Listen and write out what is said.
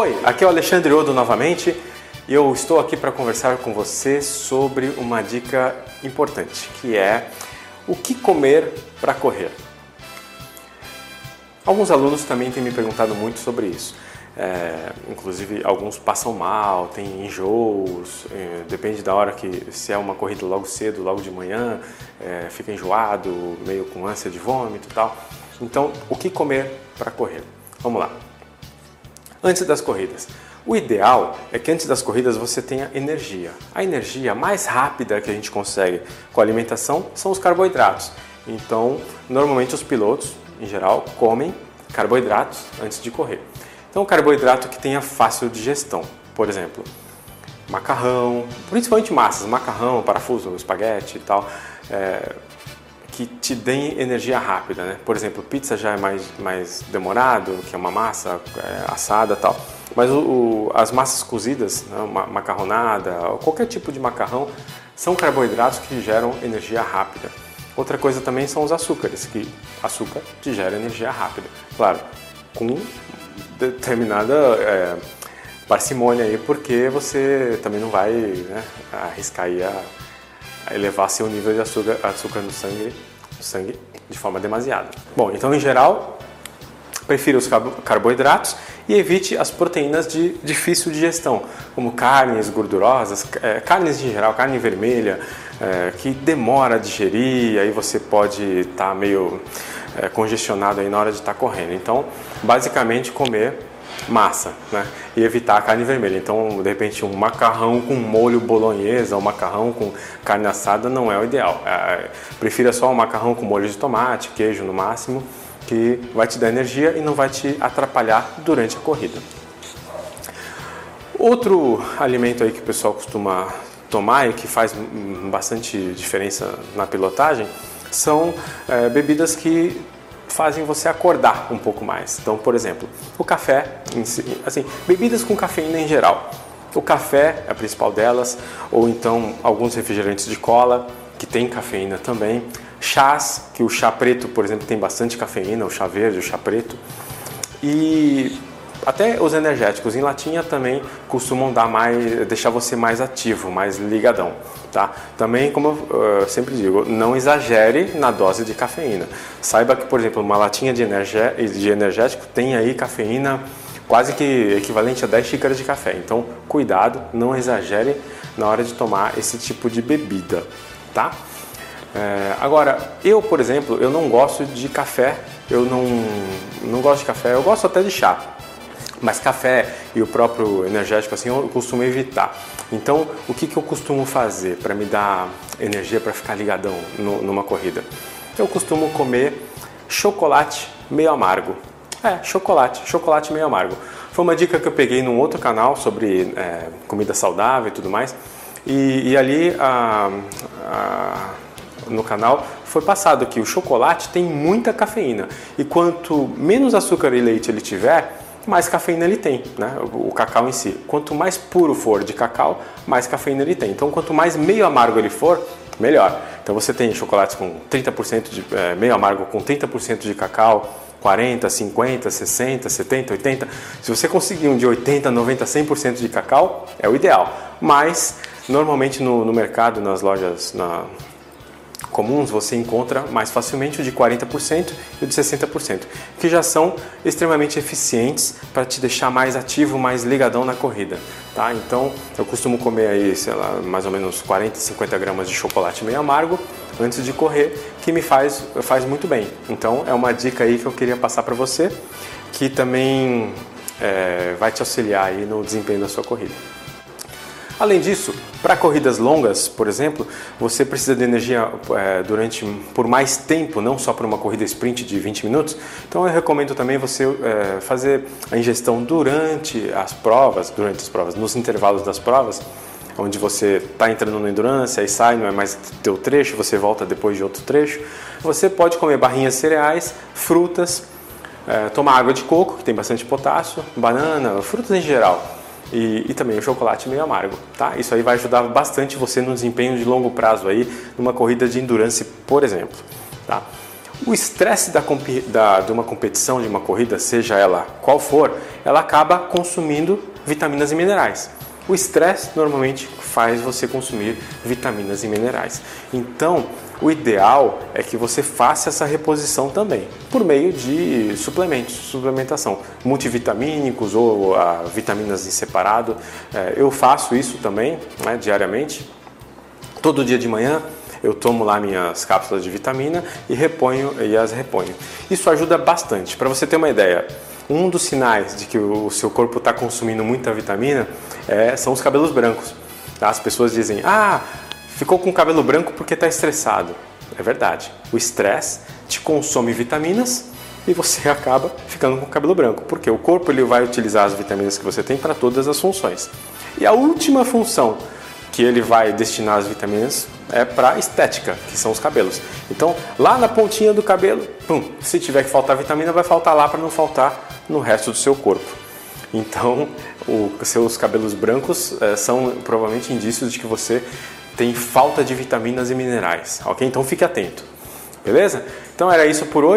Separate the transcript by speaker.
Speaker 1: Oi, aqui é o Alexandre Odo novamente e eu estou aqui para conversar com você sobre uma dica importante, que é o que comer para correr. Alguns alunos também têm me perguntado muito sobre isso. É, inclusive alguns passam mal, têm enjoos, é, depende da hora que se é uma corrida logo cedo, logo de manhã, é, fica enjoado, meio com ânsia de vômito e tal. Então, o que comer para correr? Vamos lá. Antes das corridas, o ideal é que antes das corridas você tenha energia. A energia mais rápida que a gente consegue com a alimentação são os carboidratos. Então, normalmente os pilotos, em geral, comem carboidratos antes de correr. Então, carboidrato que tenha fácil digestão, por exemplo, macarrão, principalmente massas, macarrão, parafuso, espaguete e tal, é, que te deem energia rápida, né? Por exemplo, pizza já é mais, mais demorado, que é uma massa é, assada tal. Mas o, o, as massas cozidas, né, macarronada, qualquer tipo de macarrão, são carboidratos que geram energia rápida. Outra coisa também são os açúcares, que açúcar te gera energia rápida. Claro, com determinada é, parcimônia aí, porque você também não vai né, arriscar aí a, a, elevar seu nível de açúcar, açúcar no sangue, sangue de forma demasiada. Bom, então em geral, prefira os carboidratos e evite as proteínas de difícil digestão, como carnes gordurosas, é, carnes em geral, carne vermelha, é, que demora a digerir, aí você pode estar tá meio é, congestionado aí na hora de estar tá correndo. Então, basicamente comer massa, né? E evitar a carne vermelha. Então, de repente, um macarrão com molho bolonhesa ou macarrão com carne assada não é o ideal. É, prefira só um macarrão com molho de tomate, queijo no máximo, que vai te dar energia e não vai te atrapalhar durante a corrida. Outro alimento aí que o pessoal costuma tomar e que faz bastante diferença na pilotagem são é, bebidas que fazem você acordar um pouco mais. Então, por exemplo, o café, assim, bebidas com cafeína em geral. O café é a principal delas, ou então alguns refrigerantes de cola que tem cafeína também. Chás, que o chá preto, por exemplo, tem bastante cafeína, o chá verde, o chá preto. E até os energéticos em latinha também costumam dar mais, deixar você mais ativo, mais ligadão, tá? Também, como eu uh, sempre digo, não exagere na dose de cafeína. Saiba que, por exemplo, uma latinha de, de energético tem aí cafeína quase que equivalente a 10 xícaras de café. Então, cuidado, não exagere na hora de tomar esse tipo de bebida, tá? É, agora, eu, por exemplo, eu não gosto de café, eu não, não gosto de café, eu gosto até de chá, mas café e o próprio energético assim eu costumo evitar. Então, o que, que eu costumo fazer para me dar energia para ficar ligadão no, numa corrida? Eu costumo comer chocolate meio amargo. É, chocolate, chocolate meio amargo. Foi uma dica que eu peguei num outro canal sobre é, comida saudável e tudo mais. E, e ali a, a, no canal foi passado que o chocolate tem muita cafeína. E quanto menos açúcar e leite ele tiver, mais cafeína ele tem, né? o cacau em si. Quanto mais puro for de cacau, mais cafeína ele tem. Então, quanto mais meio amargo ele for, melhor. Então, você tem chocolates com 30% de é, meio amargo com 30% de cacau, 40, 50, 60, 70, 80. Se você conseguir um de 80, 90, 100% de cacau, é o ideal. Mas, normalmente no, no mercado, nas lojas, na, comuns você encontra mais facilmente o de 40% e o de 60%, que já são extremamente eficientes para te deixar mais ativo, mais ligadão na corrida. Tá? Então eu costumo comer aí, sei lá, mais ou menos 40, 50 gramas de chocolate meio amargo antes de correr, que me faz, faz muito bem. Então é uma dica aí que eu queria passar para você, que também é, vai te auxiliar aí no desempenho da sua corrida. Além disso, para corridas longas, por exemplo, você precisa de energia é, durante por mais tempo, não só para uma corrida sprint de 20 minutos. Então eu recomendo também você é, fazer a ingestão durante as provas, durante as provas, nos intervalos das provas, onde você está entrando no endurance, aí sai, não é mais teu trecho, você volta depois de outro trecho. Você pode comer barrinhas cereais, frutas, é, tomar água de coco, que tem bastante potássio, banana, frutas em geral e, e, também o chocolate meio amargo, tá? Isso aí vai ajudar bastante você no desempenho de longo prazo aí, numa corrida de endurance, por exemplo, tá? O estresse da, da, de uma competição, de uma corrida, seja ela qual for, ela acaba consumindo vitaminas e minerais. O estresse normalmente faz você consumir vitaminas e minerais. Então, o ideal é que você faça essa reposição também, por meio de suplementos, suplementação, multivitamínicos ou a, ah, vitaminas em separado. É, eu faço isso também né, diariamente, todo dia de manhã eu tomo lá minhas cápsulas de vitamina e reponho e as reponho. Isso ajuda bastante. Para você ter uma ideia, um dos sinais de que o seu corpo está consumindo muita vitamina é, são os cabelos brancos. Tá? As pessoas dizem, ah, ficou com cabelo branco porque está estressado. É verdade. O estresse te consome vitaminas e você acaba ficando com cabelo branco, porque o corpo ele vai utilizar as vitaminas que você tem para todas as funções. E a última função que ele vai destinar as vitaminas é para estética, que são os cabelos. Então, lá na pontinha do cabelo, pum, se tiver que faltar vitamina, vai faltar lá para não faltar no resto do seu corpo. Então, os seus cabelos brancos é, são provavelmente indícios de que você tem falta de vitaminas e minerais, ok? Então fique atento, beleza? Então era isso por hoje.